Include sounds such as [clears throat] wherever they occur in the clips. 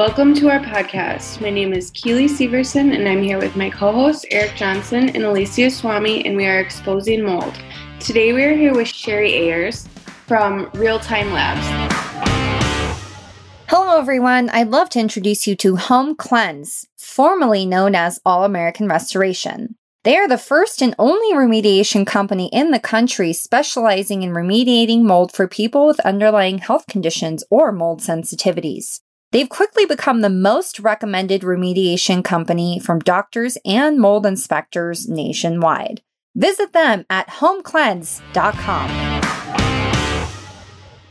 Welcome to our podcast. My name is Keely Severson, and I'm here with my co hosts Eric Johnson and Alicia Swami, and we are exposing mold. Today, we are here with Sherry Ayers from Real Time Labs. Hello, everyone. I'd love to introduce you to Home Cleanse, formerly known as All American Restoration. They are the first and only remediation company in the country specializing in remediating mold for people with underlying health conditions or mold sensitivities. They've quickly become the most recommended remediation company from doctors and mold inspectors nationwide. Visit them at homecleanse.com.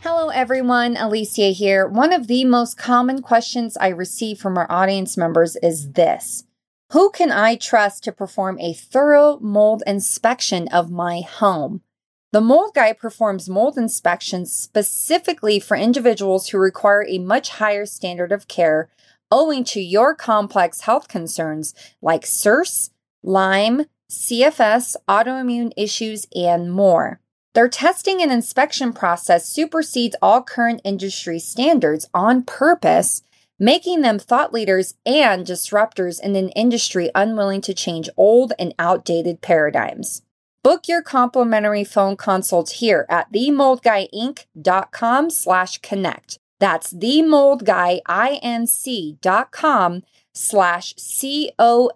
Hello, everyone. Alicia here. One of the most common questions I receive from our audience members is this Who can I trust to perform a thorough mold inspection of my home? The Mold Guy performs mold inspections specifically for individuals who require a much higher standard of care owing to your complex health concerns like CIRS, Lyme, CFS, autoimmune issues, and more. Their testing and inspection process supersedes all current industry standards on purpose, making them thought leaders and disruptors in an industry unwilling to change old and outdated paradigms. Book your complimentary phone consult here at themoldguyinc.com slash connect. That's themoldguyinc.com slash C-O-N-N-E-C-T.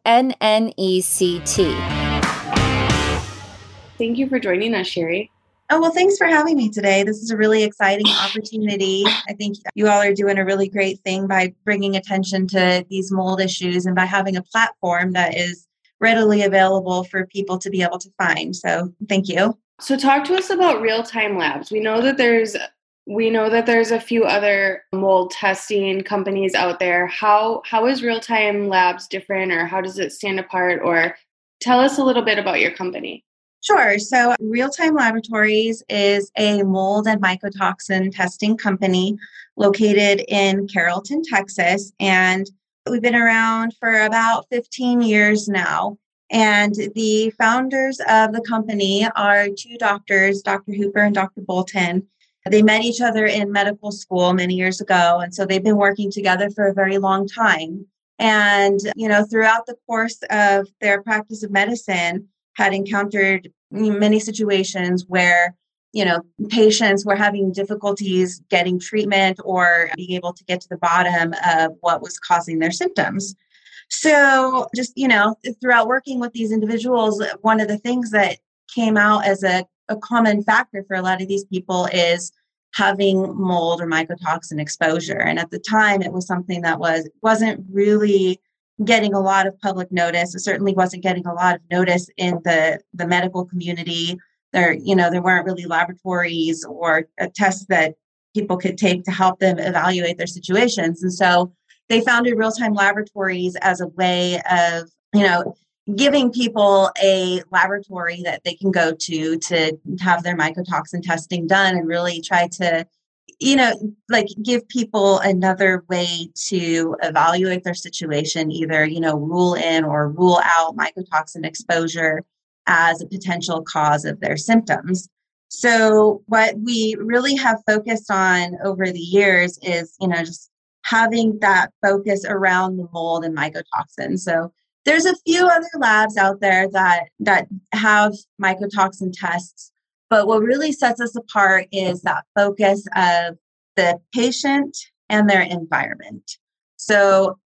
Thank you for joining us, Sherry. Oh, well, thanks for having me today. This is a really exciting opportunity. I think you all are doing a really great thing by bringing attention to these mold issues and by having a platform that is readily available for people to be able to find. So thank you. So talk to us about real time labs. We know that there's we know that there's a few other mold testing companies out there. How how is real time labs different or how does it stand apart or tell us a little bit about your company? Sure. So, Real Time Laboratories is a mold and mycotoxin testing company located in Carrollton, Texas. And We've been around for about 15 years now. And the founders of the company are two doctors, Dr. Hooper and Dr. Bolton. They met each other in medical school many years ago. And so they've been working together for a very long time. And, you know, throughout the course of their practice of medicine, had encountered many situations where you know patients were having difficulties getting treatment or being able to get to the bottom of what was causing their symptoms so just you know throughout working with these individuals one of the things that came out as a, a common factor for a lot of these people is having mold or mycotoxin exposure. And at the time it was something that was wasn't really getting a lot of public notice. It certainly wasn't getting a lot of notice in the the medical community. There you know there weren't really laboratories or uh, tests that people could take to help them evaluate their situations. And so they founded real-time laboratories as a way of you know giving people a laboratory that they can go to to have their mycotoxin testing done and really try to you know like give people another way to evaluate their situation either you know rule in or rule out mycotoxin exposure as a potential cause of their symptoms. So, what we really have focused on over the years is, you know, just having that focus around the mold and mycotoxin. So, there's a few other labs out there that that have mycotoxin tests, but what really sets us apart is that focus of the patient and their environment. So,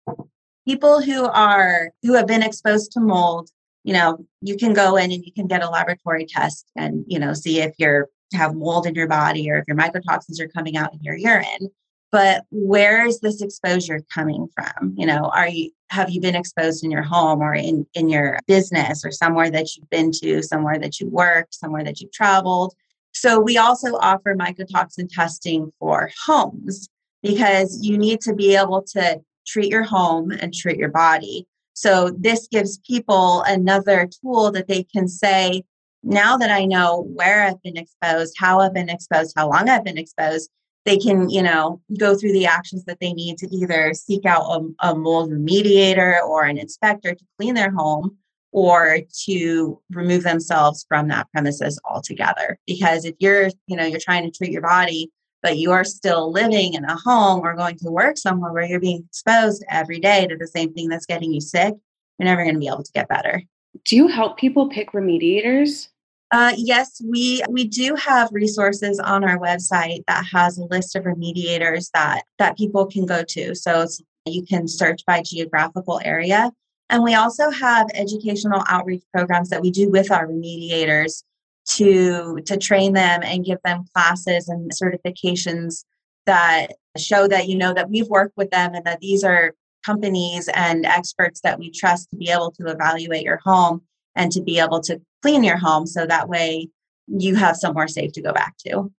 people who are who have been exposed to mold you know, you can go in and you can get a laboratory test and, you know, see if you're have mold in your body or if your mycotoxins are coming out in your urine. But where is this exposure coming from? You know, are you have you been exposed in your home or in, in your business or somewhere that you've been to, somewhere that you work, somewhere that you've traveled? So we also offer mycotoxin testing for homes because you need to be able to treat your home and treat your body. So this gives people another tool that they can say, now that I know where I've been exposed, how I've been exposed, how long I've been exposed, they can, you know, go through the actions that they need to either seek out a, a mold remediator or an inspector to clean their home or to remove themselves from that premises altogether. Because if you're, you know, you're trying to treat your body, but you are still living in a home or going to work somewhere where you're being exposed every day to the same thing that's getting you sick, you're never going to be able to get better. Do you help people pick remediators? Uh, yes, we we do have resources on our website that has a list of remediators that that people can go to. So you can search by geographical area, and we also have educational outreach programs that we do with our remediators to to train them and give them classes and certifications that show that you know that we've worked with them and that these are companies and experts that we trust to be able to evaluate your home and to be able to clean your home so that way you have somewhere safe to go back to.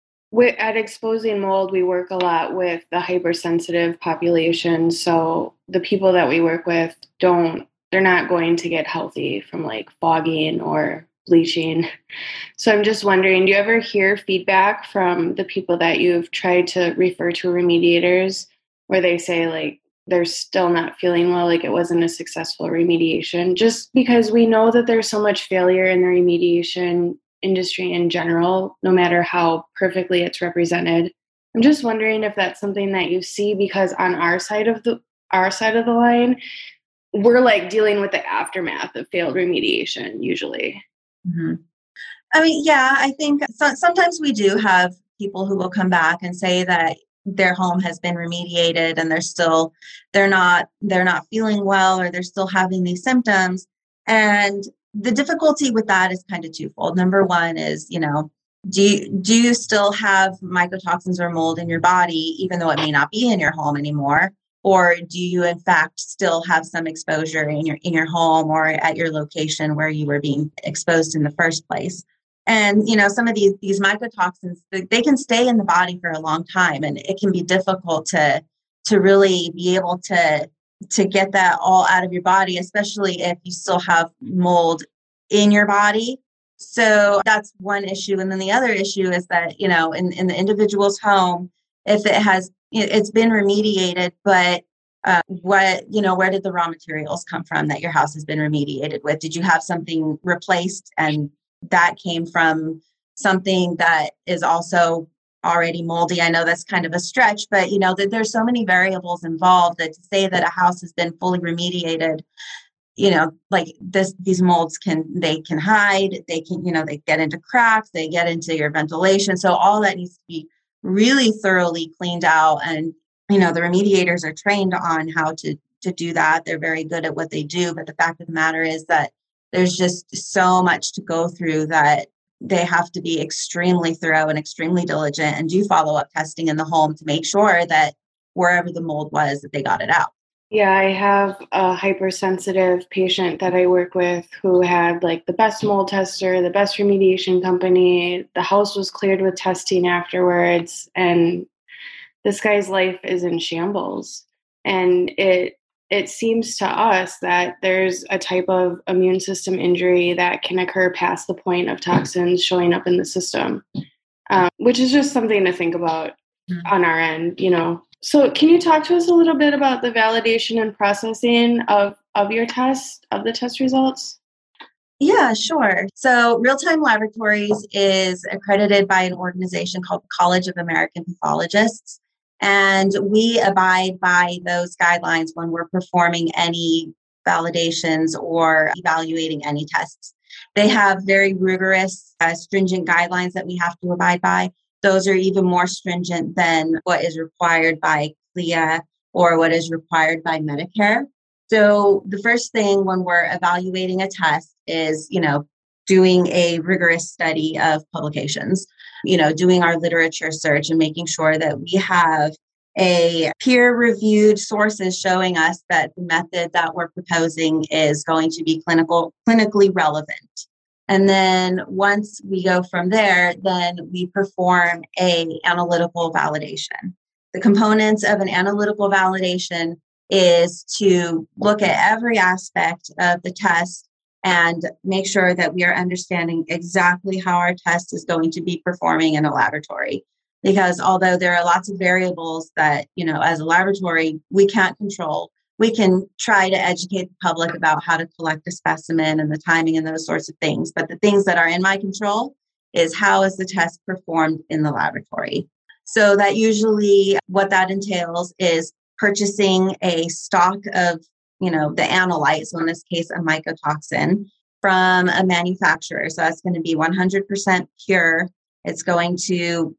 At Exposing Mold, we work a lot with the hypersensitive population. So the people that we work with don't, they're not going to get healthy from like fogging or bleaching. [laughs] So I'm just wondering, do you ever hear feedback from the people that you've tried to refer to remediators where they say like they're still not feeling well, like it wasn't a successful remediation? Just because we know that there's so much failure in the remediation industry in general, no matter how perfectly it's represented. I'm just wondering if that's something that you see because on our side of the our side of the line, we're like dealing with the aftermath of failed remediation usually. Mm-hmm. I mean, yeah, I think so, sometimes we do have people who will come back and say that their home has been remediated and they're still they're not they're not feeling well or they're still having these symptoms. And the difficulty with that is kind of twofold. Number one is you know do you, do you still have mycotoxins or mold in your body even though it may not be in your home anymore? Or do you in fact still have some exposure in your in your home or at your location where you were being exposed in the first place and you know some of these these mycotoxins they can stay in the body for a long time and it can be difficult to to really be able to to get that all out of your body especially if you still have mold in your body. So that's one issue. And then the other issue is that you know in, in the individual's home if it has it's been remediated, but uh, what you know where did the raw materials come from that your house has been remediated with? Did you have something replaced and that came from something that is also already moldy. I know that's kind of a stretch but you know that there's so many variables involved that to say that a house has been fully remediated you know like this these molds can they can hide they can you know they get into cracks they get into your ventilation. So all that needs to be really thoroughly cleaned out and you know the remediators are trained on how to to do that. They're very good at what they do but the fact of the matter is that there's just so much to go through that they have to be extremely thorough and extremely diligent and do follow up testing in the home to make sure that wherever the mold was that they got it out yeah, I have a hypersensitive patient that I work with who had like the best mold tester, the best remediation company. The house was cleared with testing afterwards, and this guy's life is in shambles. And it it seems to us that there's a type of immune system injury that can occur past the point of toxins showing up in the system, um, which is just something to think about mm-hmm. on our end. You know, so, can you talk to us a little bit about the validation and processing of, of your test, of the test results? Yeah, sure. So, Real Time Laboratories is accredited by an organization called the College of American Pathologists. And we abide by those guidelines when we're performing any validations or evaluating any tests. They have very rigorous, uh, stringent guidelines that we have to abide by those are even more stringent than what is required by CLIA or what is required by Medicare. So the first thing when we're evaluating a test is, you know, doing a rigorous study of publications, you know, doing our literature search and making sure that we have a peer reviewed sources showing us that the method that we're proposing is going to be clinical clinically relevant and then once we go from there, then we perform a analytical validation. The components of an analytical validation is to look at every aspect of the test and make sure that we are understanding exactly how our test is going to be performing in a laboratory because although there are lots of variables that you know as a laboratory we can't control we can try to educate the public about how to collect a specimen and the timing and those sorts of things. But the things that are in my control is how is the test performed in the laboratory. So that usually what that entails is purchasing a stock of, you know, the analyte, so in this case, a mycotoxin from a manufacturer. So that's going to be 100% pure. It's going to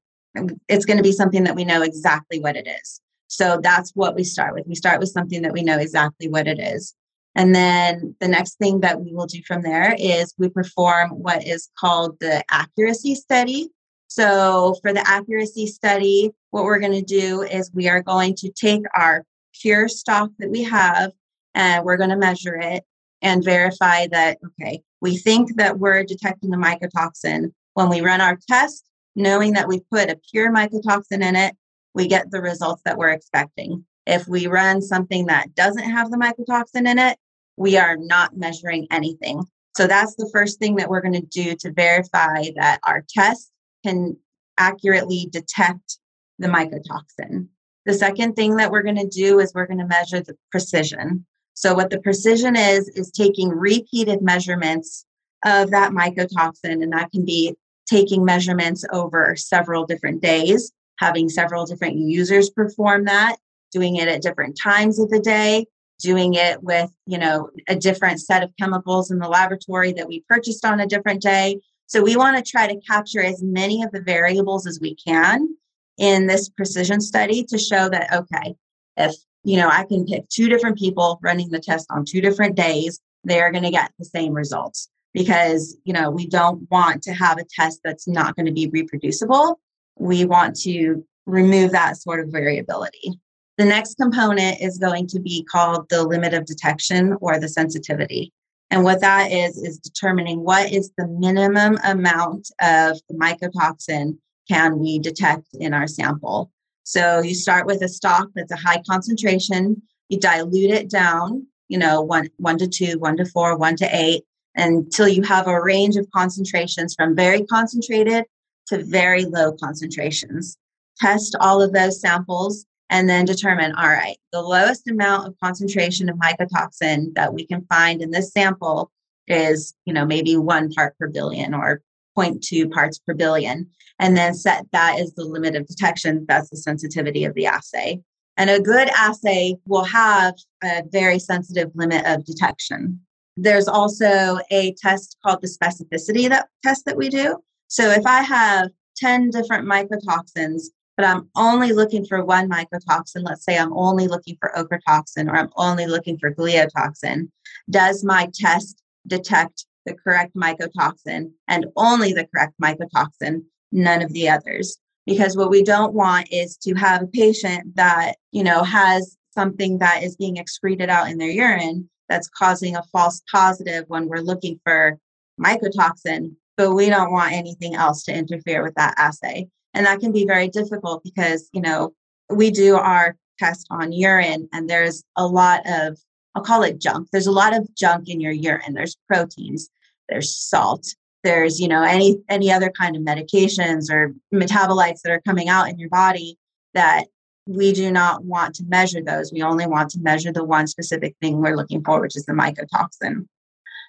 it's going to be something that we know exactly what it is. So that's what we start with. We start with something that we know exactly what it is. And then the next thing that we will do from there is we perform what is called the accuracy study. So for the accuracy study, what we're going to do is we are going to take our pure stock that we have and we're going to measure it and verify that, okay, we think that we're detecting the mycotoxin. When we run our test, knowing that we put a pure mycotoxin in it, we get the results that we're expecting. If we run something that doesn't have the mycotoxin in it, we are not measuring anything. So that's the first thing that we're going to do to verify that our test can accurately detect the mycotoxin. The second thing that we're going to do is we're going to measure the precision. So, what the precision is, is taking repeated measurements of that mycotoxin, and that can be taking measurements over several different days, having several different users perform that, doing it at different times of the day, doing it with, you know, a different set of chemicals in the laboratory that we purchased on a different day. So we want to try to capture as many of the variables as we can in this precision study to show that, okay, if, you know, I can pick two different people running the test on two different days, they're going to get the same results because, you know, we don't want to have a test that's not going to be reproducible. We want to remove that sort of variability. The next component is going to be called the limit of detection or the sensitivity. And what that is, is determining what is the minimum amount of mycotoxin can we detect in our sample. So you start with a stock that's a high concentration, you dilute it down, you know, one, one to two, one to four, one to eight, until you have a range of concentrations from very concentrated to very low concentrations. Test all of those samples and then determine all right, the lowest amount of concentration of mycotoxin that we can find in this sample is, you know, maybe one part per billion or 0.2 parts per billion. And then set that as the limit of detection. That's the sensitivity of the assay. And a good assay will have a very sensitive limit of detection. There's also a test called the specificity that test that we do. So if I have 10 different mycotoxins but I'm only looking for one mycotoxin. Let's say I'm only looking for ochratoxin or I'm only looking for gliotoxin. Does my test detect the correct mycotoxin and only the correct mycotoxin, none of the others? Because what we don't want is to have a patient that, you know, has something that is being excreted out in their urine that's causing a false positive when we're looking for mycotoxin, but we don't want anything else to interfere with that assay. And that can be very difficult because, you know, we do our test on urine and there's a lot of, I'll call it junk. There's a lot of junk in your urine. There's proteins, there's salt, there's, you know, any any other kind of medications or metabolites that are coming out in your body that we do not want to measure those. We only want to measure the one specific thing we're looking for, which is the mycotoxin.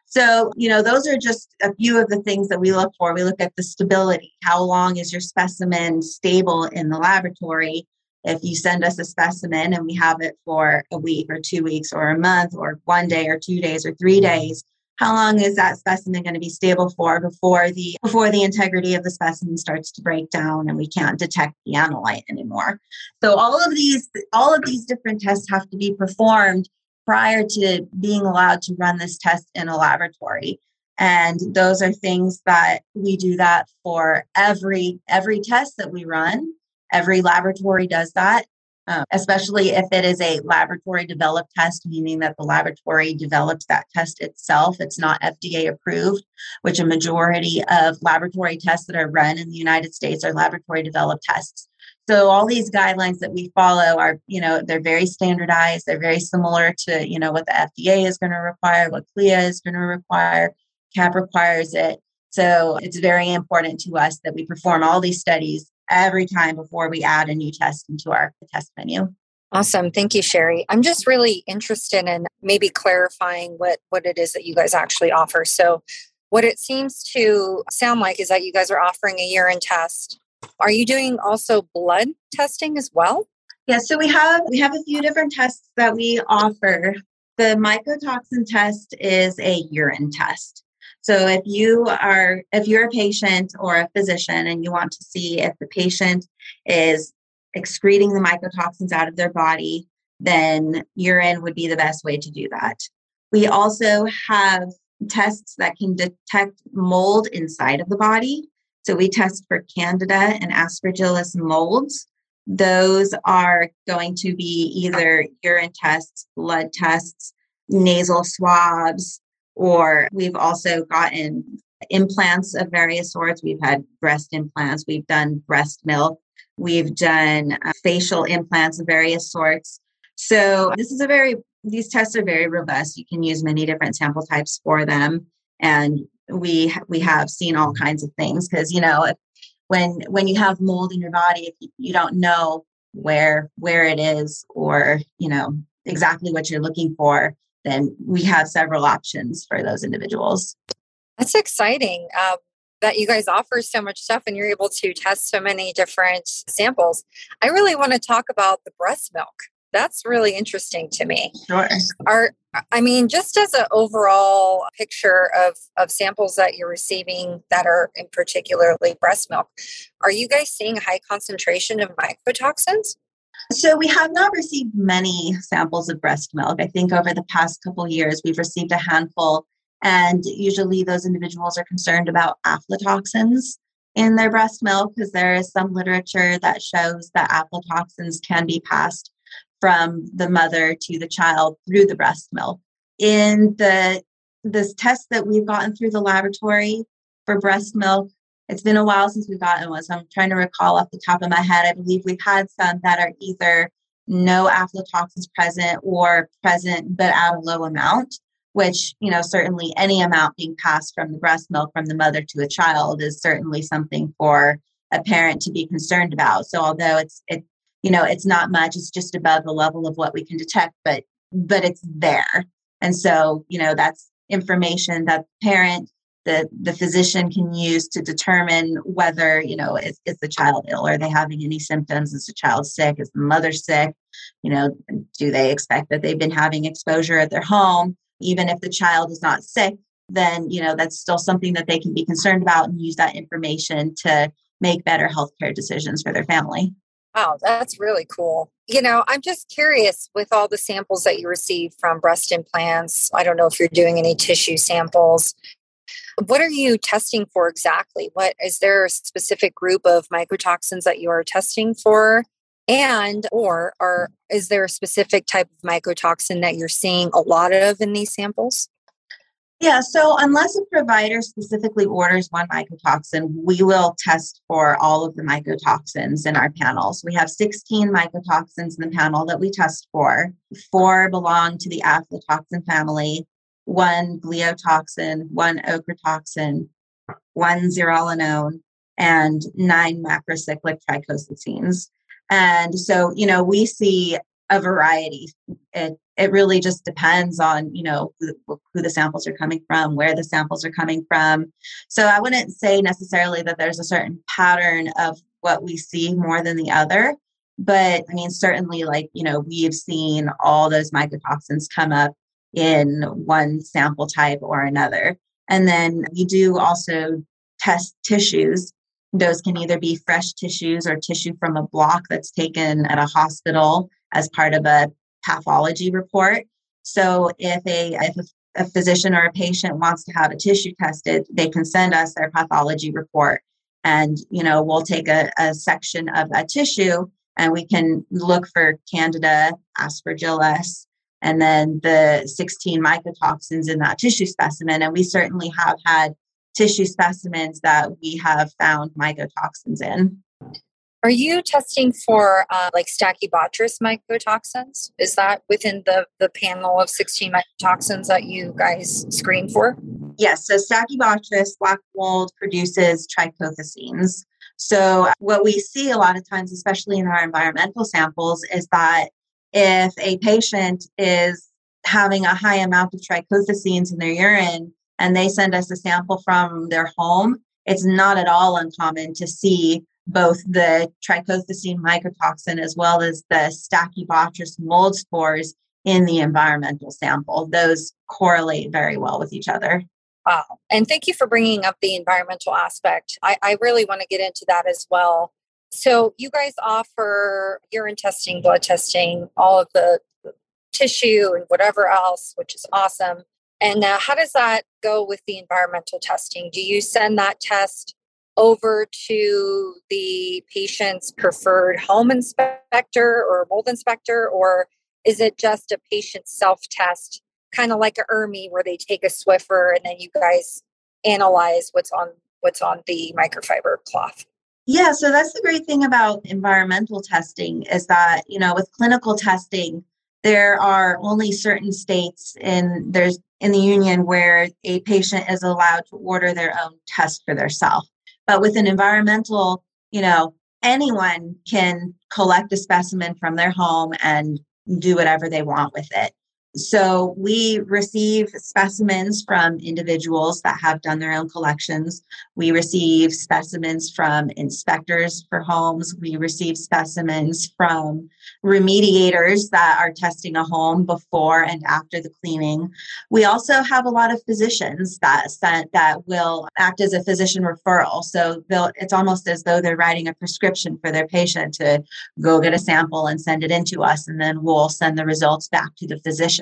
So, you know, those are just a few of the things that we look for. We look at the stability. How long is your specimen stable in the laboratory? If you send us a specimen and we have it for a week or two weeks or a month or one day or two days or three mm-hmm. days, how long is that specimen going to be stable for before the before the integrity of the specimen starts to break down and we can't detect the analyte anymore? So all of these all of these different tests have to be performed prior to being allowed to run this test in a laboratory. And those are things that we do that for every every test that we run. Every laboratory does that um, especially if it is a laboratory developed test meaning that the laboratory developed that test itself it's not fda approved which a majority of laboratory tests that are run in the united states are laboratory developed tests so all these guidelines that we follow are, you know, they're very standardized. They're very similar to, you know, what the FDA is going to require, what CLIA is going to require, CAP requires it. So it's very important to us that we perform all these studies every time before we add a new test into our test menu. Awesome. Thank you, Sherry. I'm just really interested in maybe clarifying what, what it is that you guys actually offer. So what it seems to sound like is that you guys are offering a urine test Are you doing also blood testing as well? Yeah, so we have we have a few different tests that we offer. The mycotoxin test is a urine test. So if you are if you're a patient or a physician and you want to see if the patient is excreting the mycotoxins out of their body, then urine would be the best way to do that. We also have tests that can detect mold inside of the body. So we test for Candida and Aspergillus molds. Those are going to be either urine tests, blood tests, nasal swabs, or we've also gotten implants of various sorts. We've had breast implants, we've done breast milk, we've done uh, facial implants of various sorts. So this is a very these tests are very robust. You can use many different sample types for them, and we we have seen all kinds of things because you know if, when when you have mold in your body, if you, you don't know where where it is or you know exactly what you're looking for, then we have several options for those individuals. That's exciting. Um, that you guys offer so much stuff and you're able to test so many different samples. I really want to talk about the breast milk that's really interesting to me. Sure. Are I mean, just as an overall picture of of samples that you're receiving that are in particularly breast milk, are you guys seeing a high concentration of mycotoxins? So we have not received many samples of breast milk. I think over the past couple years we've received a handful, and usually those individuals are concerned about aflatoxins in their breast milk because there is some literature that shows that aflatoxins can be passed from the mother to the child through the breast milk. In the this test that we've gotten through the laboratory for breast milk, it's been a while since we've gotten one. So I'm trying to recall off the top of my head. I believe we've had some that are either no aflatoxins present or present but at a low amount, which, you know, certainly any amount being passed from the breast milk from the mother to a child is certainly something for a parent to be concerned about. So although it's it you know it's not much it's just above the level of what we can detect but but it's there and so you know that's information that parent the the physician can use to determine whether you know is, is the child ill are they having any symptoms is the child sick is the mother sick you know do they expect that they've been having exposure at their home even if the child is not sick then you know that's still something that they can be concerned about and use that information to make better healthcare decisions for their family Wow, that's really cool. You know, I'm just curious with all the samples that you receive from breast implants. I don't know if you're doing any tissue samples. What are you testing for exactly? What is there a specific group of mycotoxins that you are testing for? And or are is there a specific type of mycotoxin that you're seeing a lot of in these samples? Yeah, so unless a provider specifically orders one mycotoxin, we will test for all of the mycotoxins in our panels. We have 16 mycotoxins in the panel that we test for. Four belong to the aflatoxin family, one gliotoxin, one ochratoxin, one zearalenone, and nine macrocyclic trichothecenes. And so, you know, we see a variety. It it really just depends on you know who, who, the samples are coming from where the samples are coming from so i wouldn't say necessarily that there's a certain pattern of what we see more than the other but i mean certainly like you know we've seen all those mycotoxins come up in one sample type or another. And then we do also test tissues. Those can either be fresh tissues or tissue from a block that's taken at a hospital as part of a pathology report. So if a if a, physician or a patient wants to have a tissue tested, they can send us their pathology report, and you know we'll take a, a section of that tissue and we can look for Candida, Aspergillus, and then the 16 mycotoxins in that tissue specimen. And we certainly have had tissue specimens that we have found mycotoxins in. Are you testing for uh, like Stachybotrys mycotoxins? Is that within the, the panel of 16 mycotoxins that you guys screen for? Yes. So Stachybotrys black mold produces trichothecenes. So what we see a lot of times, especially in our environmental samples, is that if a patient is having a high amount of trichothecenes in their urine and they send us a sample from their home, it's not at all uncommon to see both the trichothecene mycotoxin as well as the Stachybotrys mold spores in the environmental sample. Those correlate very well with each other. Wow. And thank you for bringing up the environmental aspect. I, I really want to get into that as well. So, you guys offer urine testing, blood testing, all of the tissue and whatever else, which is awesome. And uh, how does that go with the environmental testing? Do you send that test over to the patient's preferred home inspector or mold inspector, or is it just a patient self test, kind of like a ERMI, where they take a Swiffer and then you guys analyze what's on what's on the microfiber cloth? Yeah, so that's the great thing about environmental testing is that, you know, with clinical testing, there are only certain states in there's in the union where a patient is allowed to order their own test for themselves. But with an environmental, you know, anyone can collect a specimen from their home and do whatever they want with it. So we receive specimens from individuals that have done their own collections. We receive specimens from inspectors for homes. We receive specimens from remediators that are testing a home before and after the cleaning. We also have a lot of physicians that sent, that will act as a physician referral. So it's almost as though they're writing a prescription for their patient to go get a sample and send it in to us, and then we'll send the results back to the physician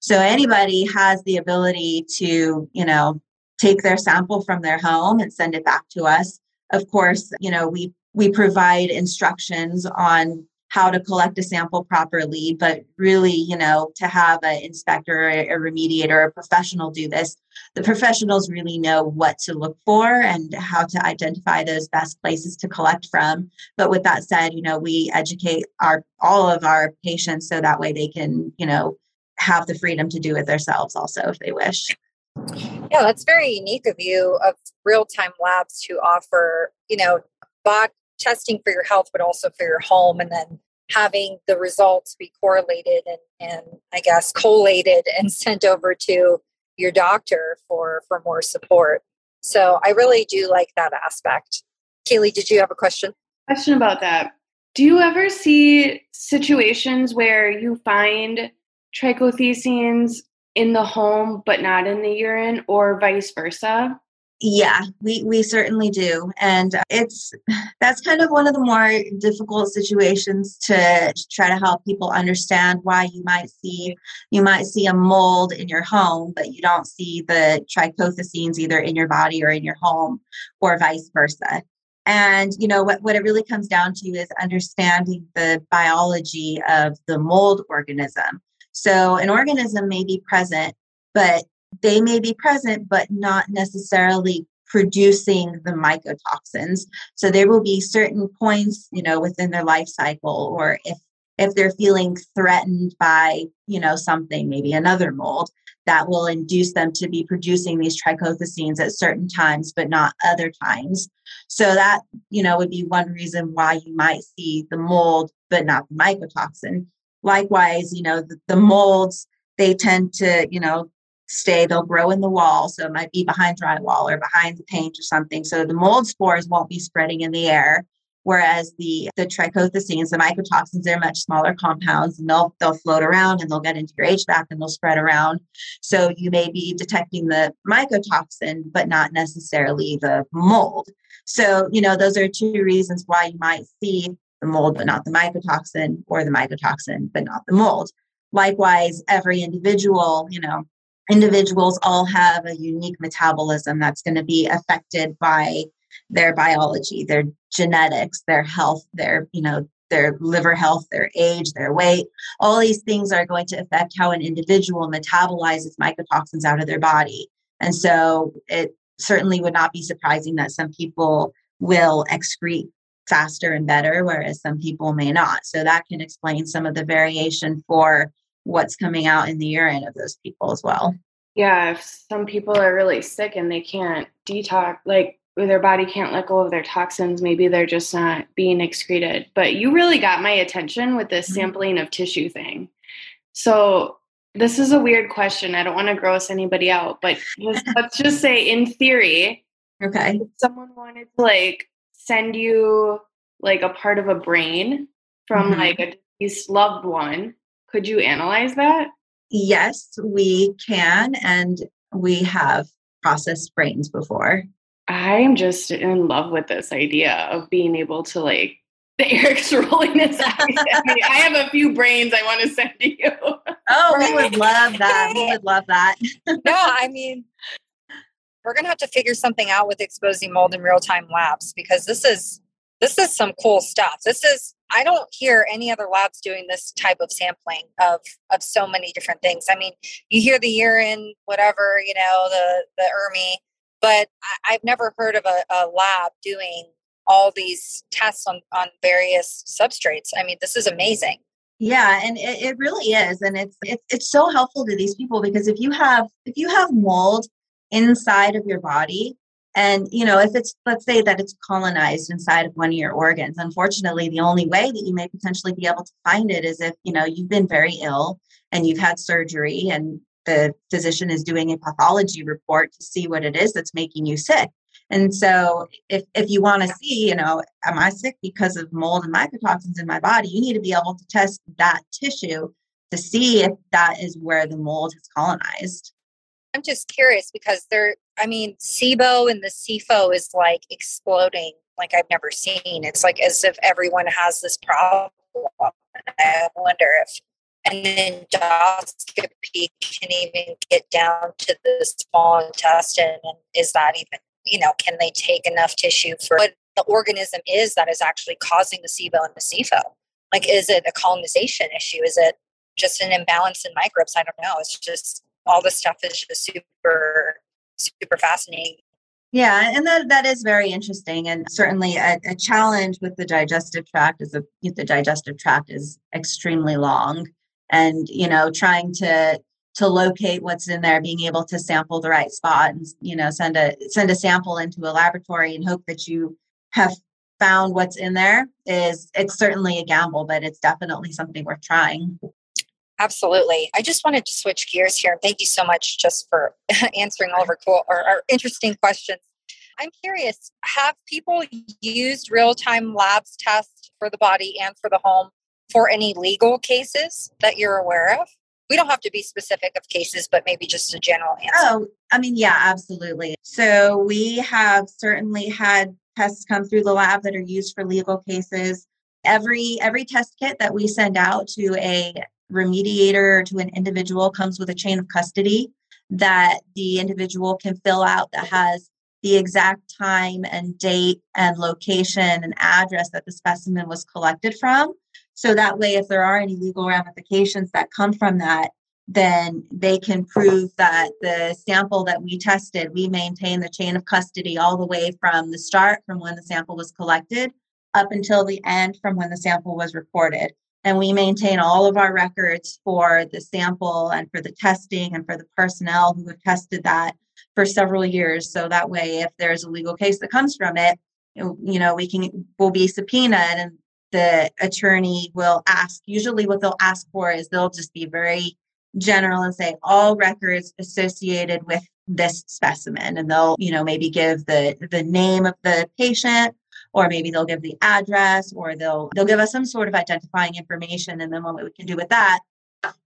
so anybody has the ability to, you know, take their sample from their home and send it back to us. Of course, you know, we we provide instructions on how to collect a sample properly, but really, you know, to have an inspector, a remediator, a professional do this, the professionals really know what to look for and how to identify those best places to collect from. But with that said, you know, we educate our all of our patients so that way they can, you know, have the freedom to do it themselves also if they wish. Yeah, that's very unique of you of real time labs to offer, you know, bot testing for your health, but also for your home, and then having the results be correlated and, and I guess collated and [laughs] sent over to your doctor for for more support. So I really do like that aspect. Kaylee, did you have a question? Question about that. Do you ever see situations where you find trichothecenes in the home but not in the urine or vice versa? Yeah, we we certainly do, and uh, it's that's kind of one of the more difficult situations to try to help people understand why you might see you might see a mold in your home, but you don't see the trichothecenes either in your body or in your home, or vice versa. And you know what what it really comes down to is understanding the biology of the mold organism. So an organism may be present, but they may be present, but not necessarily producing the mycotoxins. So there will be certain points, you know, within their life cycle, or if if they're feeling threatened by, you know, something, maybe another mold, that will induce them to be producing these trichothecenes at certain times, but not other times. So that, you know, would be one reason why you might see the mold, but not the mycotoxin. Likewise, you know, the, the molds, they tend to, you know, stay, they'll grow in the wall. So it might be behind drywall or behind the paint or something. So the mold spores won't be spreading in the air. Whereas the, the trichothecenes, the mycotoxins, they're much smaller compounds and they'll, they'll float around and they'll get into your HVAC and they'll spread around. So you may be detecting the mycotoxin, but not necessarily the mold. So, you know, those are two reasons why you might see the mold but not the mycotoxin, or the mycotoxin but not the mold. Likewise, every individual, you know, individuals all have a unique metabolism that's going to be affected by their biology, their genetics, their health, their, you know, their liver health, their age, their weight. All these things are going to affect how an individual metabolizes mycotoxins out of their body. And so it certainly would not be surprising that some people will excrete faster and better, whereas some people may not. So that can explain some of the variation for what's coming out in the urine of those people as well. Yeah, if some people are really sick and they can't detox, like their body can't let go of their toxins, maybe they're just not being excreted. But you really got my attention with this mm-hmm. sampling of tissue thing. So this is a weird question. I don't want to gross anybody out, but [laughs] let's just say in theory, okay, someone wanted to like send you like a part of a brain from mm-hmm. like a deceased loved one, could you analyze that? Yes, we can. And we have processed brains before. I'm just in love with this idea of being able to like [laughs] the Eric's rolling his eyes at me. I have a few brains I want to send to you. Oh, we would love that. We would love that. [laughs] no, [laughs] I mean, we're gonna have to figure something out with exposing mold in real time labs because this is this is some cool stuff. This is I don't hear any other labs doing this type of sampling of of so many different things. I mean, you hear the urine, whatever, you know, the the ERMI, but I, have never heard of a, a lab doing all these tests on on various substrates. I mean, this is amazing. Yeah, and it, it really is, and it's it's it's so helpful to these people because if you have if you have mold inside of your body, and, you know, if it's, let's say that it's colonized inside of one of your organs, unfortunately, the only way that you may potentially be able to find it is if, you know, you've been very ill and you've had surgery and the physician is doing a pathology report to see what it is that's making you sick. And so if, if you want to see, you know, am I sick because of mold and mycotoxins in my body, you need to be able to test that tissue to see if that is where the mold has colonized. I'm just curious because there, I mean, SIBO and the SIFO is like exploding like I've never seen. It's like as if everyone has this problem. I wonder if, and then endoscopy can even get down to the small intestine. And is that even, you know, can they take enough tissue for what the organism is that is actually causing the SIBO and the SIFO? Like, is it a colonization issue? Is it just an imbalance in microbes? I don't know. It's just all this stuff is just super super fascinating yeah, and that that is very interesting, and certainly a, a challenge with the digestive tract is a, the digestive tract is extremely long, and you know trying to to locate what's in there, being able to sample the right spot, and you know send a send a sample into a laboratory and hope that you have found what's in there is it's certainly a gamble, but it's definitely something worth trying. Absolutely. I just wanted to switch gears here. Thank you so much just for [laughs] answering all of our cool or our interesting questions. I'm curious, have people used real-time labs tests for the body and for the home for any legal cases that you're aware of? We don't have to be specific of cases, but maybe just a general answer. Oh, I mean, yeah, absolutely. So we have certainly had tests come through the lab that are used for legal cases every every test kit that we send out to a remediator to an individual comes with a chain of custody that the individual can fill out that has the exact time and date and location and address that the specimen was collected from. So that way, if there are any legal ramifications that come from that, then they can prove that the sample that we tested, we maintain the chain of custody all the way from the start, from when the sample was collected, up until the end, from when the sample was reported and we maintain all of our records for the sample and for the testing and for the personnel who have tested that for several years. So that way if there's a legal case that comes from it you know we can will be subpoenaed and the attorney will ask usually what they'll ask for is they'll just be very general and say all records associated with this specimen. And they'll you know maybe give the the name of the patient or maybe they'll give the address or they'll they'll give us some sort of identifying information and then what we can do with that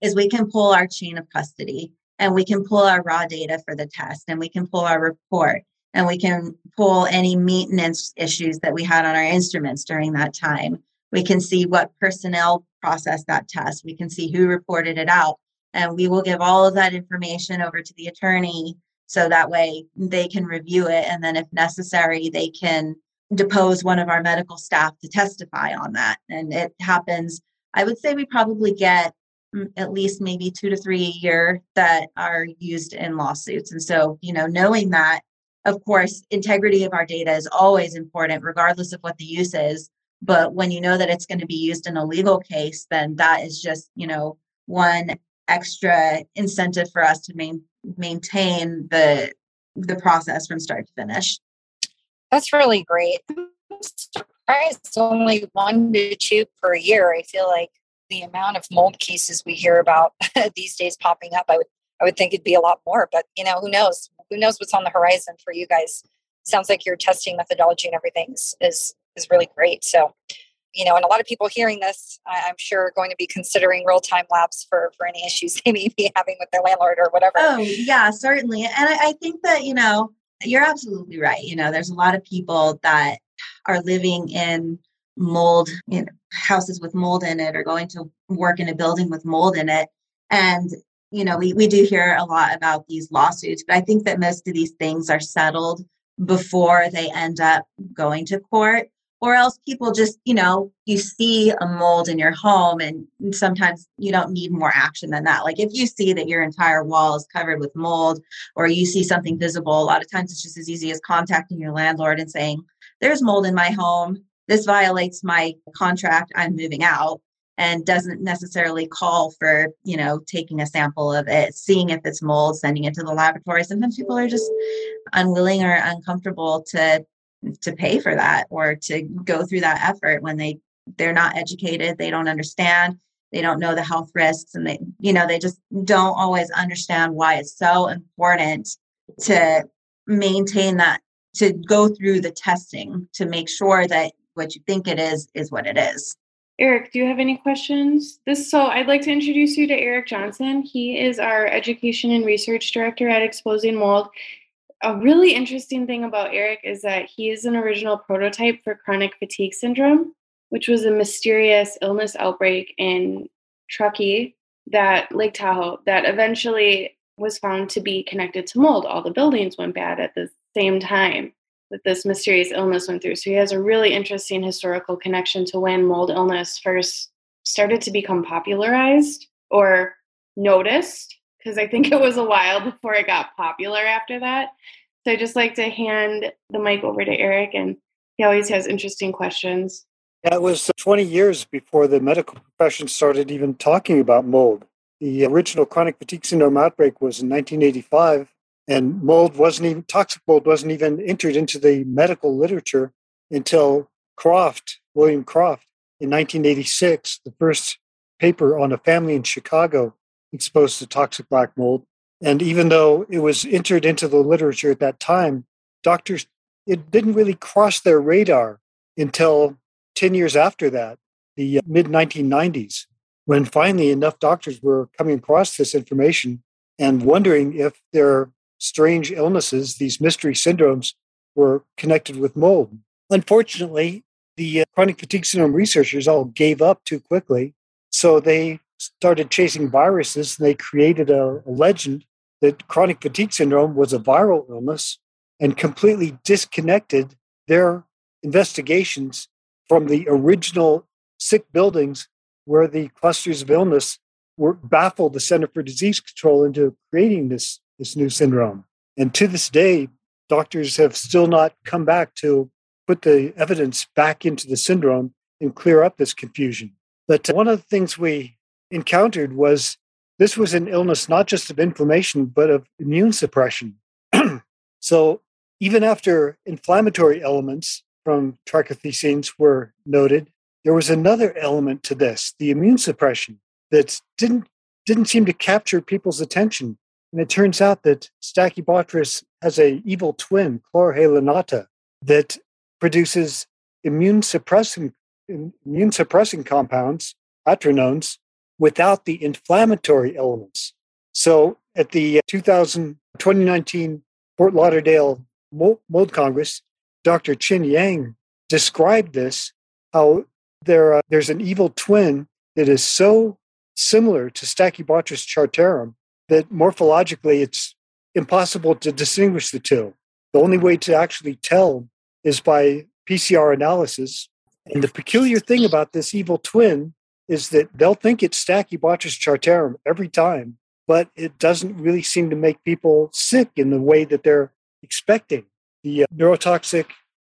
is we can pull our chain of custody and we can pull our raw data for the test and we can pull our report and we can pull any maintenance issues that we had on our instruments during that time. We can see what personnel processed that test. We can see who reported it out and we will give all of that information over to the attorney so that way they can review it and then if necessary they can depose one of our medical staff to testify on that. And it happens, I would say we probably get mm, at least maybe two to three a year that are used in lawsuits. And so, you know, knowing that, of course, integrity of our data is always important, regardless of what the use is. But when you know that it's going to be used in a legal case, then that is just, you know, one extra incentive for us to main, maintain the the process from start to finish. That's really great. It's only one to two per year. I feel like the amount of mold cases we hear about [laughs] these days popping up, I would I would think it'd be a lot more. But you know, who knows? Who knows what's on the horizon for you guys? sounds like your testing methodology and everything is is, is really great. So, you know, and a lot of people hearing this, I'm sure, are going to be considering real time labs for for any issues [laughs] they may be having with their landlord or whatever. Oh yeah, certainly. And I, I think that you know you're absolutely right. You know, there's a lot of people that are living in mold you know, houses with mold in it or going to work in a building with mold in it and you know we, we do hear a lot about these lawsuits but i think that most of these things are settled before they end up going to court or else people just you know you see a mold in your home and sometimes you don't need more action than that. Like if you see that your entire wall is covered with mold or you see something visible a lot of times it's just as easy as contacting your landlord and saying there's mold in my home. This violates my contract. I'm moving out. And doesn't necessarily call for you know taking a sample of it seeing if it's mold sending it to the laboratory. Sometimes people are just unwilling or uncomfortable to to pay for that or to go through that effort when they they're not educated they don't understand they don't know the health risks and they you know they just don't always understand why it's so important to maintain that to go through the testing to make sure that what you think it is is what it is. Eric, do you have any questions? This so I'd like to introduce you to Eric Johnson. He is our education and research director at Exposing Mold. A really interesting thing about Eric is that he is an original prototype for chronic fatigue syndrome, which was a mysterious illness outbreak in Truckee, that Lake Tahoe, that eventually was found to be connected to mold. All the buildings went bad at the same time that this mysterious illness went through. So he has a really interesting historical connection to when mold illness first started to become popularized or noticed, because I think it was a while before it got popular after that. So I just like to hand the mic over to Eric, and he always has interesting questions. That was 20 years before the medical profession started even talking about mold. The original chronic fatigue syndrome outbreak was in 1985, and mold wasn't even toxic mold wasn't even entered into the medical literature until Croft, William Croft, in 1986, the first paper on a family in Chicago exposed to toxic black mold. And even though it was entered into the literature at that time, doctors it didn't really cross their radar until 10 years after that, the uh, mid 1990s, when finally enough doctors were coming across this information and wondering if their strange illnesses, these mystery syndromes, were connected with mold. Unfortunately, the uh, chronic fatigue syndrome researchers all gave up too quickly. So they started chasing viruses and they created a, a legend that chronic fatigue syndrome was a viral illness and completely disconnected their investigations from the original sick buildings where the clusters of illness were baffled the Center for Disease Control into creating this this new syndrome. And to this day, doctors have still not come back to put the evidence back into the syndrome and clear up this confusion. But one of the things we encountered was this was an illness not just of inflammation, but of immune suppression. [clears throat] so even after inflammatory elements from trichothecenes were noted, there was another element to this, the immune suppression, that didn't didn't seem to capture people's attention. And it turns out that Stachybotrys has a evil twin, chlorohalonata, that produces immune suppressing immune suppressing compounds, atranones, without the inflammatory elements. So at the 2000, 2019 Fort Lauderdale Mold Congress, Dr. Chin Yang described this how there, uh, there's an evil twin that is so similar to Stachybotrys chartarum that morphologically it's impossible to distinguish the two. The only way to actually tell is by PCR analysis. And the peculiar thing about this evil twin is that they'll think it's Stachybotrys chartarum every time, but it doesn't really seem to make people sick in the way that they're expecting. The uh, neurotoxic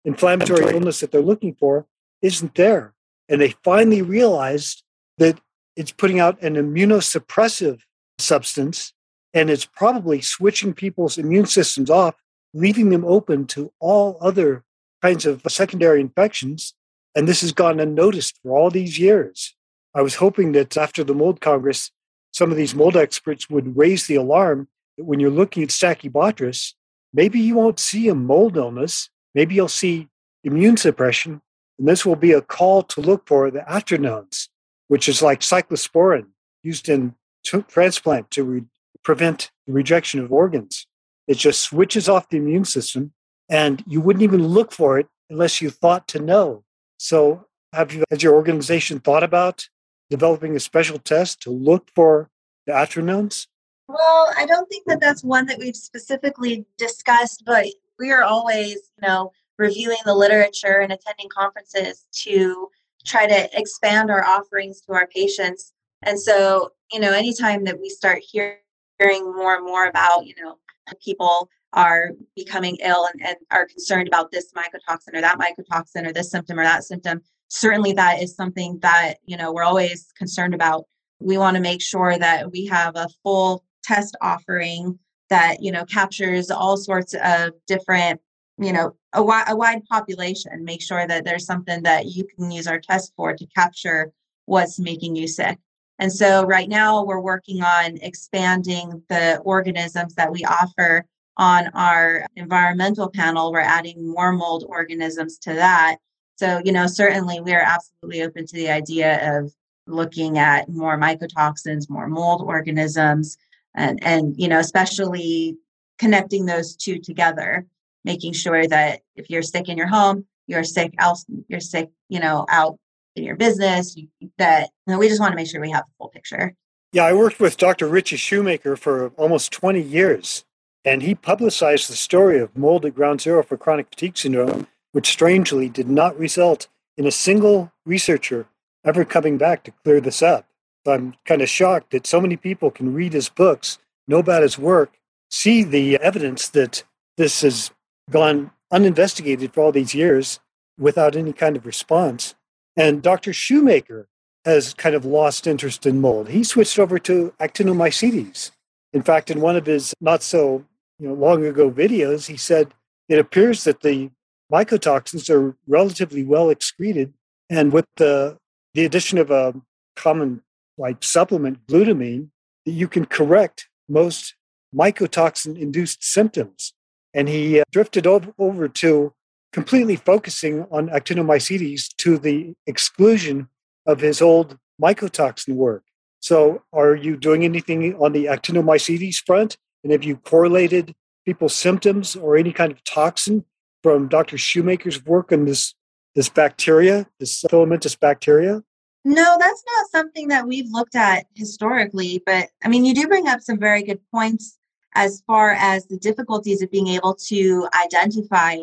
inflammatory illness that they're looking for isn't there. And they finally realized that it's putting out an immunosuppressive substance, and it's probably switching people's immune systems off, leaving them open to all other kinds of secondary infections. And this has gone unnoticed for all these years. I was hoping that after the mold congress, some of these mold experts would raise the alarm that when you're looking at Stachybotrys, maybe you won't see a mold illness. Maybe you'll see immune suppression. And this will be a call to look for the atranones, which is like cyclosporin used in transplant to re- prevent rejection of organs. It just switches off the immune system, and you wouldn't even look for it unless you thought to know. So, have you, has your organization thought about developing a special test to look for the atranones? Well, I don't think that that's one that we've specifically discussed, but we are always, you know, reviewing the literature and attending conferences to try to expand our offerings to our patients. And so, you know, anytime that we start hearing more and more about, you know, people are becoming ill and, and are concerned about this mycotoxin or that mycotoxin or this symptom or that symptom, certainly that is something that, you know, we're always concerned about. We want to make sure that we have a full test offering that, you know, captures all sorts of different you know a, wi- a wide population. Make sure that there's something that you can use our test for to capture what's making you sick. And so right now we're working on expanding the organisms that we offer on our environmental panel. We're adding more mold organisms to that so you know certainly we are absolutely open to the idea of looking at more mycotoxins more mold organisms and and you know especially connecting those two together making sure that if you're sick in your home, you're sick else, you're sick, you know, out in your business, that you know, we just want to make sure we have the full picture. Yeah, I worked with Dr. Ritchie Shoemaker for almost 20 years, and he publicized the story of mold at ground zero for chronic fatigue syndrome, which strangely did not result in a single researcher ever coming back to clear this up. I'm kind of shocked that so many people can read his books, know about his work, see the evidence that this has gone uninvestigated for all these years without any kind of response. And Dr. Shoemaker has kind of lost interest in mold. He switched over to actinomycetes. In fact, in one of his not so you know, long ago videos, he said it appears that the mycotoxins are relatively well excreted, and with the the addition of a common like supplement, glutamine, you can correct most mycotoxin induced symptoms. And he uh, drifted over, over to completely focusing on actinomycetes to the exclusion of his old mycotoxin work. So, are you doing anything on the actinomycetes front? And have you correlated people's symptoms or any kind of toxin from Dr. Shoemaker's work on this this bacteria, this filamentous bacteria? No, that's not something that we've looked at historically. But I mean, you do bring up some very good points as far as the difficulties of being able to identify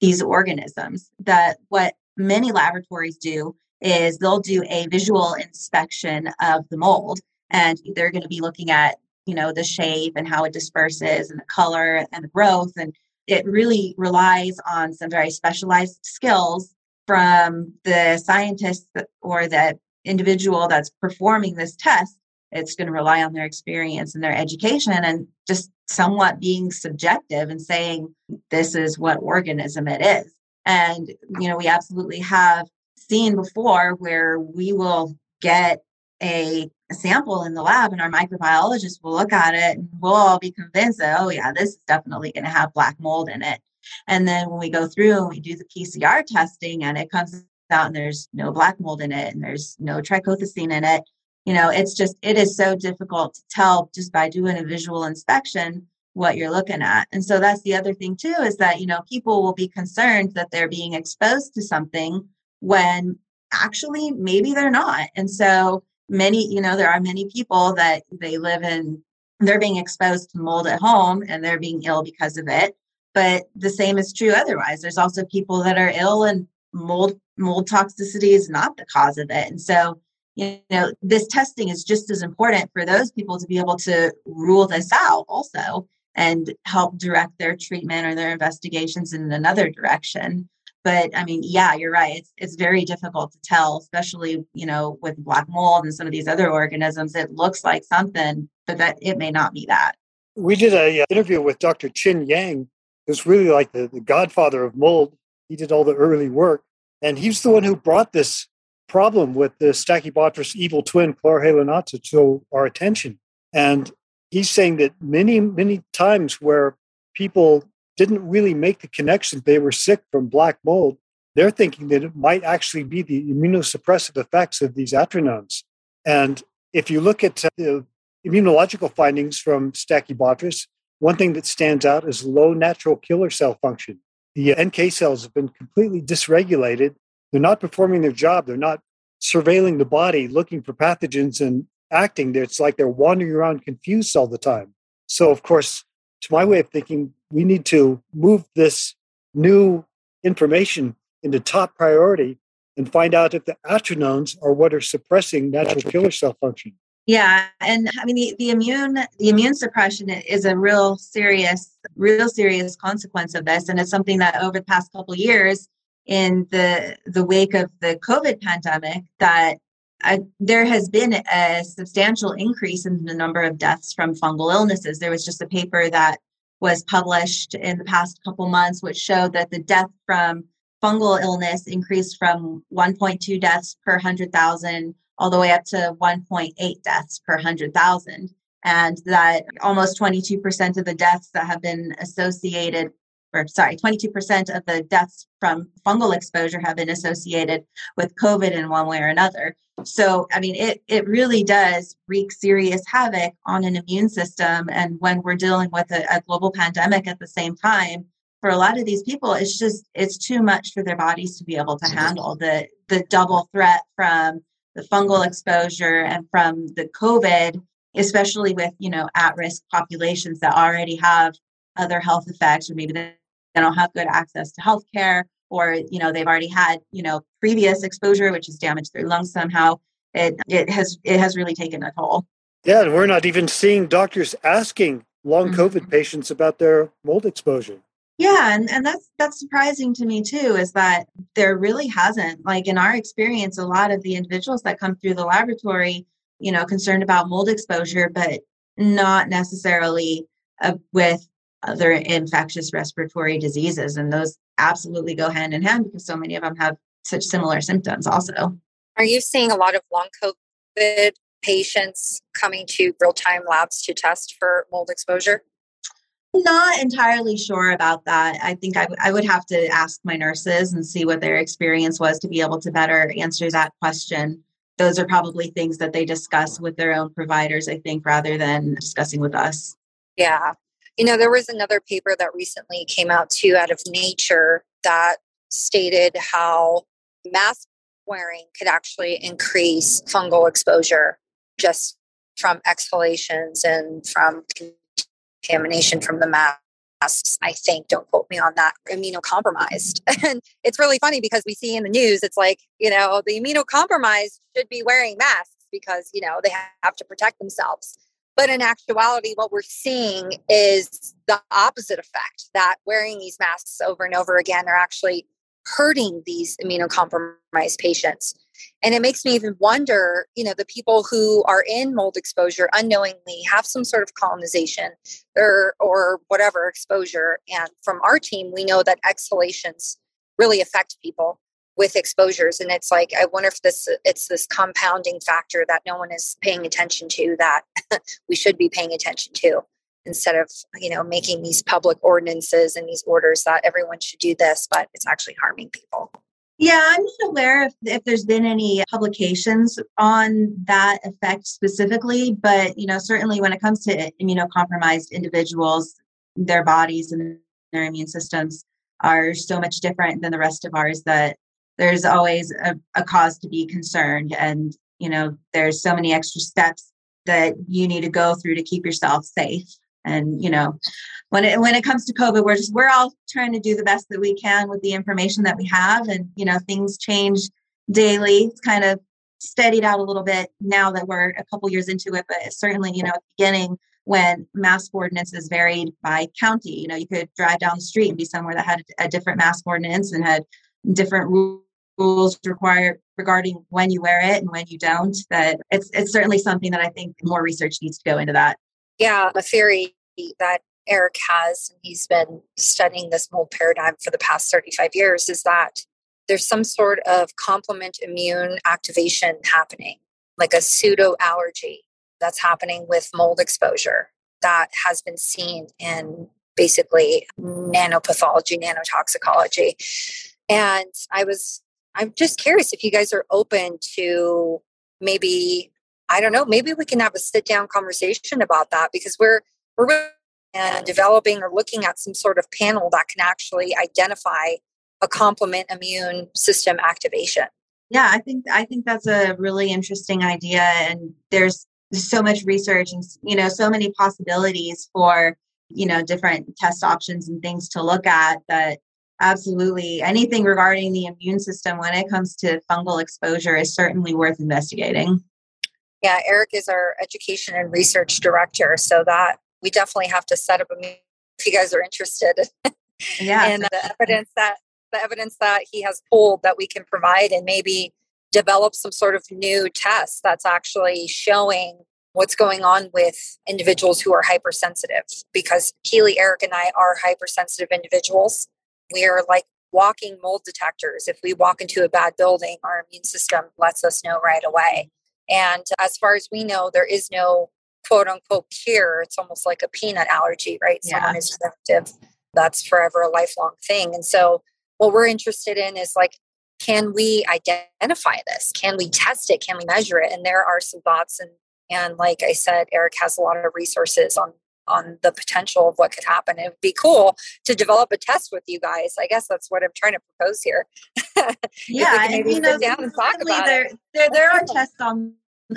these organisms. That what many laboratories do is they'll do a visual inspection of the mold and they're going to be looking at you know the shape and how it disperses and the color and the growth and it really relies on some very specialized skills from the scientist or the individual that's performing this test. It's going to rely on their experience and their education and just somewhat being subjective and saying this is what organism it is. And you know we absolutely have seen before where we will get a, a sample in the lab and our microbiologist will look at it and we'll all be convinced that oh yeah this is definitely going to have black mold in it. And then when we go through and we do the pcr testing and it comes out and there's no black mold in it and there's no trichothecene in it you know it's just it is so difficult to tell just by doing a visual inspection what you're looking at. And so that's the other thing too is that you know people will be concerned that they're being exposed to something when actually maybe they're not. And so many you know there are many people that they live in they're being exposed to mold at home and they're being ill because of it but the same is true otherwise. There's also people that are ill and mold mold toxicity is not the cause of it. And so you know this testing is just as important for those people to be able to rule this out also and help direct their treatment or their investigations in another direction but i mean yeah you're right. It's it's very difficult to tell especially you know with black mold and some of these other organisms it looks like something but that it may not be that. We did a uh, interview with dr chin yang who's really like the, the godfather of mold. He did all the early work and he's the one who brought this problem with the Stachybotrys evil twin chlorohalonata to our attention. And he's saying that many, many times where people didn't really make the connection they were sick from black mold. They're thinking that it might actually be the immunosuppressive effects of these atranones. And if you look at uh, the immunological findings from Stachybotrys, one thing that stands out is low natural killer cell function. The NK cells have been completely dysregulated. They're not performing their job. They're not surveilling the body, looking for pathogens and acting. It's like they're wandering around confused all the time. So, of course, to my way of thinking, we need to move this new information into top priority and find out if the atranones are what are suppressing natural killer cell function. Yeah, and I mean the, the immune the immune suppression is a real serious real serious consequence of this, and it's something that over the past couple years, in the the wake of the COVID pandemic, that I, there has been a substantial increase in the number of deaths from fungal illnesses. There was just a paper that was published in the past couple months, which showed that the death from fungal illness increased from 1.2 deaths per 100,000 all the way up to 1.8 deaths per 100,000. And that almost 22% of the deaths that have been associated, or sorry, 22% of the deaths from fungal exposure have been associated with COVID in one way or another. So, I mean, it, it really does wreak serious havoc on an immune system. And when we're dealing with a, a global pandemic at the same time, for a lot of these people, it's just, it's too much for their bodies to be able to handle the, the double threat from the fungal exposure and from the COVID, especially with, you know, at risk populations that already have other health effects, or maybe they don't have good access to health care, or, you know, they've already had, you know, previous exposure, which has damaged their lungs somehow. It, it has it has really taken a toll. Yeah, and we're not even seeing doctors asking long COVID mm-hmm. patients about their mold exposure. Yeah, and, and that's that's surprising to me too, is that there really hasn't, like in our experience, a lot of the individuals that come through the laboratory, you know, concerned about mold exposure, but not necessarily uh, with other infectious respiratory diseases. And those absolutely go hand in hand because so many of them have such similar symptoms also. Are you seeing a lot of long COVID patients coming to real time labs to test for mold exposure? Not entirely sure about that. I think I, w- I would have to ask my nurses and see what their experience was to be able to better answer that question. Those are probably things that they discuss with their own providers, I think, rather than discussing with us. Yeah. You know, there was another paper that recently came out too out of Nature that stated how mask wearing could actually increase fungal exposure just from exhalations and from contamination from the masks, I think, don't quote me on that, immunocompromised. [laughs] and it's really funny because we see in the news, it's like, you know, the immunocompromised should be wearing masks because, you know, they have to protect themselves. But in actuality, what we're seeing is the opposite effect that wearing these masks over and over again are actually hurting these immunocompromised patients. And it makes me even wonder, you know, the people who are in mold exposure unknowingly have some sort of colonization or or whatever exposure. And from our team, we know that exhalations really affect people with exposures. And it's like, I wonder if this it's this compounding factor that no one is paying attention to that [laughs] we should be paying attention to instead of you know making these public ordinances and these orders that everyone should do this but it's actually harming people yeah i'm not aware if, if there's been any publications on that effect specifically but you know certainly when it comes to immunocompromised individuals their bodies and their immune systems are so much different than the rest of ours that there's always a, a cause to be concerned and you know there's so many extra steps that you need to go through to keep yourself safe. And you know when it when it comes to covid we're just we're all trying to do the best that we can with the information that we have and you know things change daily. It's kind of steadied out a little bit now that we're a couple years into it but certainly you know at the beginning when mask ordinances varied by county. You know you could drive down the street and be somewhere that had a different mask ordinance and had different rules required regarding when you wear it and when you don't that it's it's certainly something that i think more research needs to go into that yeah, a theory that Eric has, and he's been studying this mold paradigm for the past 35 years, is that there's some sort of complement immune activation happening, like a pseudo allergy that's happening with mold exposure that has been seen in basically nanopathology, nanotoxicology. And I was, I'm just curious if you guys are open to maybe, I don't know, maybe we can have a sit down conversation about that because we're, we're developing or looking at some sort of panel that can actually identify a complement immune system activation. Yeah, I think I think that's a really interesting idea and there's so much research and you know so many possibilities for you know different test options and things to look at that absolutely. Anything regarding the immune system when it comes to fungal exposure is certainly worth investigating. Yeah eric is our education and research director so that we definitely have to set up a meeting if you guys are interested. [laughs] Yeah and the evidence that the evidence that he has pulled that we can provide and maybe develop some sort of new test that's actually showing what's going on with individuals who are hypersensitive because Keely, Eric, and I are hypersensitive individuals. We are like walking mold detectors. If we walk into a bad building, our immune system lets us know right away. And as far as we know, there is no quote unquote cure. It's almost like a peanut allergy, right? Yeah. Someone is sensitive. That's forever a lifelong thing. And so what we're interested in is like, can we identify this? Can we test it? Can we measure it? And there are some thoughts and and like I said, Eric has a lot of resources on on the potential of what could happen. It would be cool to develop a test with you guys. I guess that's what I'm trying to propose here. [laughs] yeah, and, you know, down and talk about there. There, there are [laughs] tests on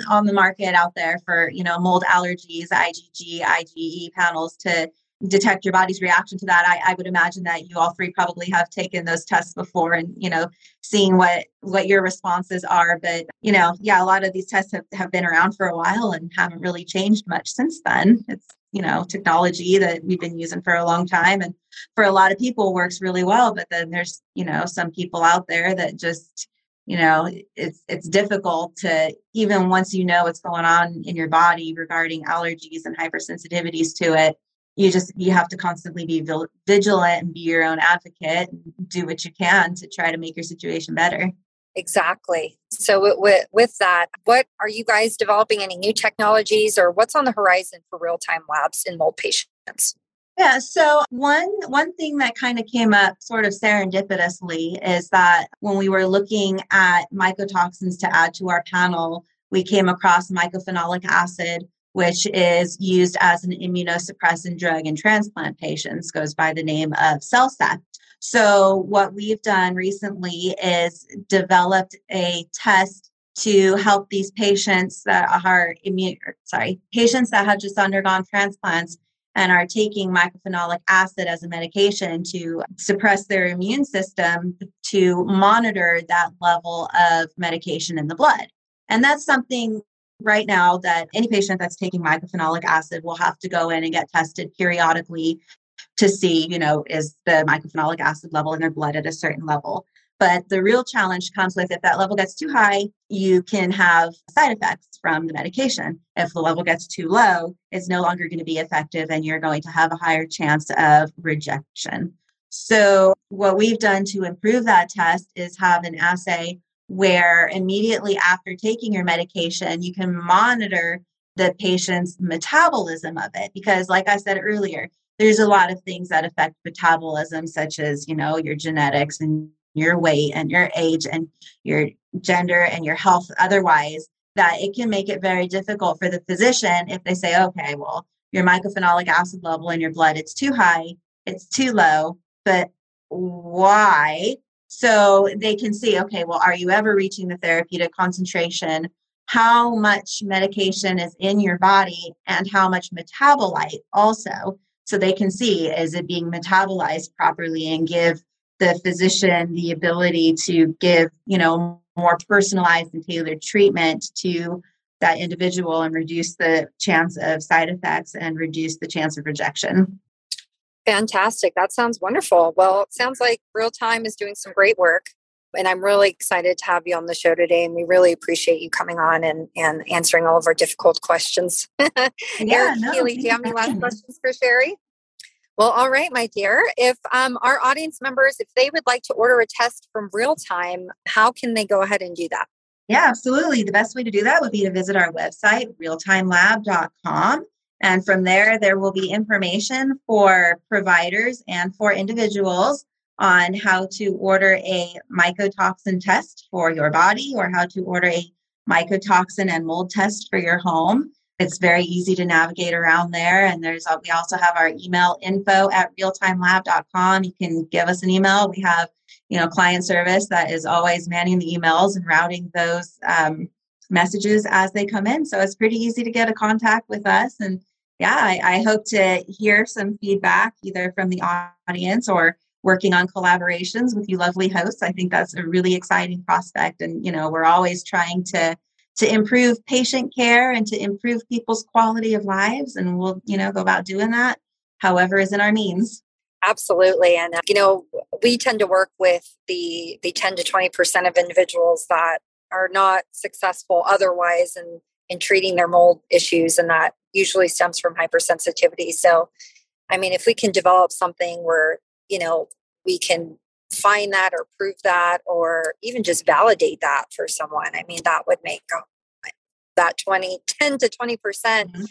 on the market out there for you know mold allergies, IgG, IgE panels to detect your body's reaction to that I, I, would imagine that you all three probably have taken those tests before and you know seeing what what your responses are but you know yeah a lot of these tests have, have been around for a while and haven't really changed much since then it's you know technology that we've been using for a long time. And for a lot of people works really well. But then there's you know some people out there that just you know it's it's difficult to even once you know what's going on in your body regarding allergies and hypersensitivities to it you just you have to constantly be vigilant and be your own advocate and do what you can to try to make your situation better exactly so with, with that what are you guys developing any new technologies or what's on the horizon for real-time labs in mold patients yeah, so one one thing that kind of came up sort of serendipitously is that when we were looking at mycotoxins to add to our panel, we came across mycophenolic acid, which is used as an immunosuppressant drug in transplant patients, goes by the name of CellCept. So, what we've done recently is developed a test to help these patients that are immune, sorry, patients that have just undergone transplants and are taking mycophenolic acid as a medication to suppress their immune system to monitor that level of medication in the blood. And that's something right now that any patient that's taking mycophenolic acid will have to go in and get tested periodically to see, you know, is the mycophenolic acid level in their blood at a certain level. But the real challenge comes with if that level gets too high, you can have side effects from the medication. If the level gets too low, it's no longer going to be effective and you're going to have a higher chance of rejection. So, what we've done to improve that test is have an assay where immediately after taking your medication, you can monitor the patient's metabolism of it. Because, like I said earlier, there's a lot of things that affect metabolism, such as, you know, your genetics and your weight and your age and your gender and your health otherwise, that it can make it very difficult for the physician if they say, okay, well, your mycophenolic acid level in your blood, it's too high, it's too low, but why? So they can see, okay, well, are you ever reaching the therapeutic concentration? How much medication is in your body and how much metabolite also. So they can see, is it being metabolized properly and give the physician the ability to give, you know, more personalized and tailored treatment to that individual and reduce the chance of side effects and reduce the chance of rejection. Fantastic. That sounds wonderful. Well, it sounds like Real Time is doing some great work. And I'm really excited to have you on the show today. And we really appreciate you coming on and, and answering all of our difficult questions. [laughs] yeah, Eric no, Keely, do you have any last questions for Sherry? Well, all right, my dear. If um, our audience members, if they would like to order a test from Real Time, how can they go ahead and do that? Yeah, absolutely. The best way to do that would be to visit our website, realtimelab.com And from there, there will be information for providers and for individuals on how to order a mycotoxin test for your body or how to order a mycotoxin and mold test for your home. It's very easy to navigate around there. And there's we also have our email info at realtimelab.com. You can give us an email. We have, you know, client service that is always manning the emails and routing those um, messages as they come in. So it's pretty easy to get a contact with us. And yeah, I, I hope to hear some feedback either from the audience or working on collaborations with you lovely hosts. I think that's a really exciting prospect. And, you know, we're always trying to to improve patient care and to improve people's quality of lives. And we'll, you know, go about doing that however is in our means. Absolutely. And, uh, you know, we tend to work with the, the 10 to 20% of individuals that are not successful otherwise in, in treating their mold issues. And that usually stems from hypersensitivity. So, I mean, if we can develop something where, you know, we can find that or prove that or even just validate that for someone. I mean that would make that 20 [laughs] 10 to 20% mm hmm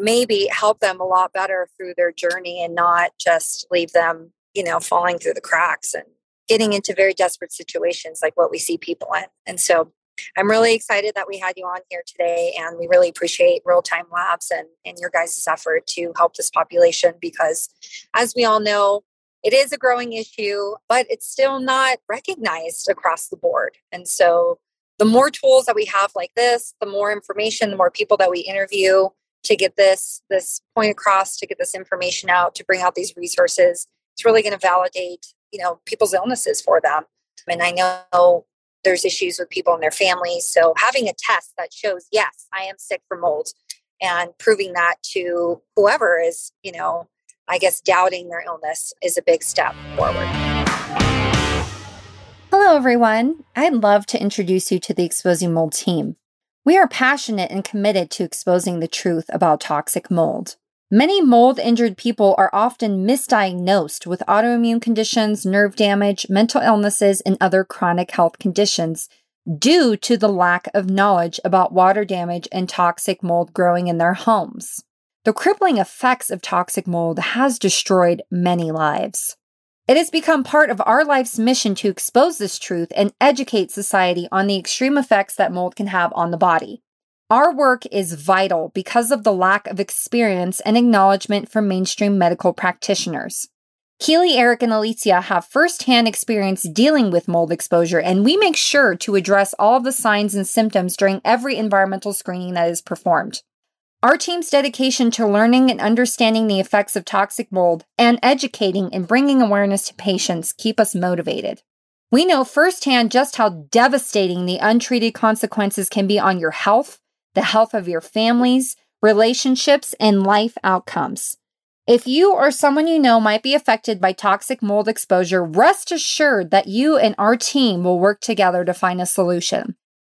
maybe help them a lot better through their journey and not just leave them you know falling through the cracks and getting into very desperate situations like what we see people in. And so i'm really excited that we had you on here today and we really appreciate real time labs and, and your guys' effort to help this population because as we all know it is a growing issue, but it's still not recognized across the board. And so the more tools that we have like this, the more information, the more people that we interview to get this this point across, to get this information out, to bring out these resources, it's really going to validate, you know, people's illnesses for them. And I know there's issues with people and their families. So having a test that shows, yes, I am sick from mold and proving that to whoever is, you know, I guess doubting their illness is a big step forward. Hello, everyone. I'd love to introduce you to the Exposing Mold team. We are passionate and committed to exposing the truth about toxic mold. Many mold injured people are often misdiagnosed with autoimmune conditions, nerve damage, mental illnesses, and other chronic health conditions due to the lack of knowledge about water damage and toxic mold growing in their homes. The crippling effects of toxic mold has destroyed many lives. It has become part of our life's mission to expose this truth and educate society on the extreme effects that mold can have on the body. Our work is vital because of the lack of experience and acknowledgement from mainstream medical practitioners. Keely, Eric, and Alicia have firsthand experience dealing with mold exposure, and we make sure to address all of the signs and symptoms during every environmental screening that is performed. Our team's dedication to learning and understanding the effects of toxic mold and educating and bringing awareness to patients keep us motivated. We know firsthand just how devastating the untreated consequences can be on your health, the health of your families, relationships, and life outcomes. If you or someone you know might be affected by toxic mold exposure, rest assured that you and our team will work together to find a solution.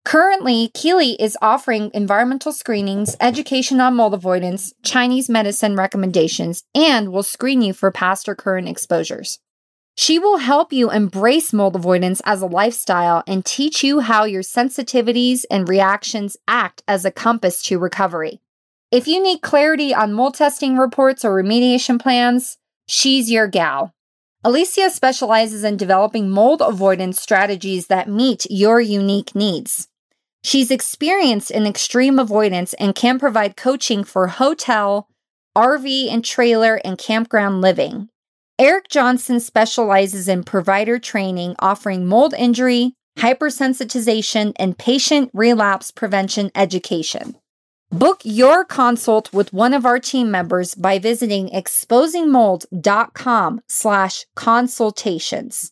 Currently, Keely is offering environmental screenings, education on mold avoidance, Chinese medicine recommendations, and will screen you for past or current exposures. She will help you embrace mold avoidance as a lifestyle and teach you how your sensitivities and reactions act as a compass to recovery. If you need clarity on mold testing reports or remediation plans, she's your gal. Alicia specializes in developing mold avoidance strategies that meet your unique needs. She's experienced in extreme avoidance and can provide coaching for hotel, RV and trailer, and campground living. Eric Johnson specializes in provider training, offering mold injury, hypersensitization, and patient relapse prevention education. Book your consult with one of our team members by visiting exposingmold.com slash consultations.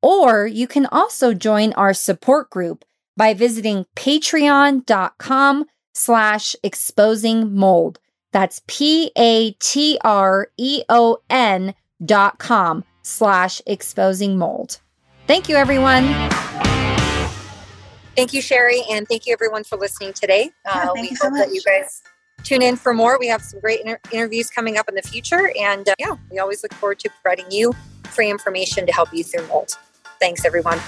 Or you can also join our support group by visiting patreon.com slash exposingmold. That's P A T R E O N dot com slash exposingmold. Thank you, everyone. Thank you, Sherry, and thank you, everyone, for listening today. Yeah, uh, we hope so that you guys tune in for more. We have some great inter- interviews coming up in the future, and uh, yeah, we always look forward to providing you free information to help you through mold. Thanks, everyone.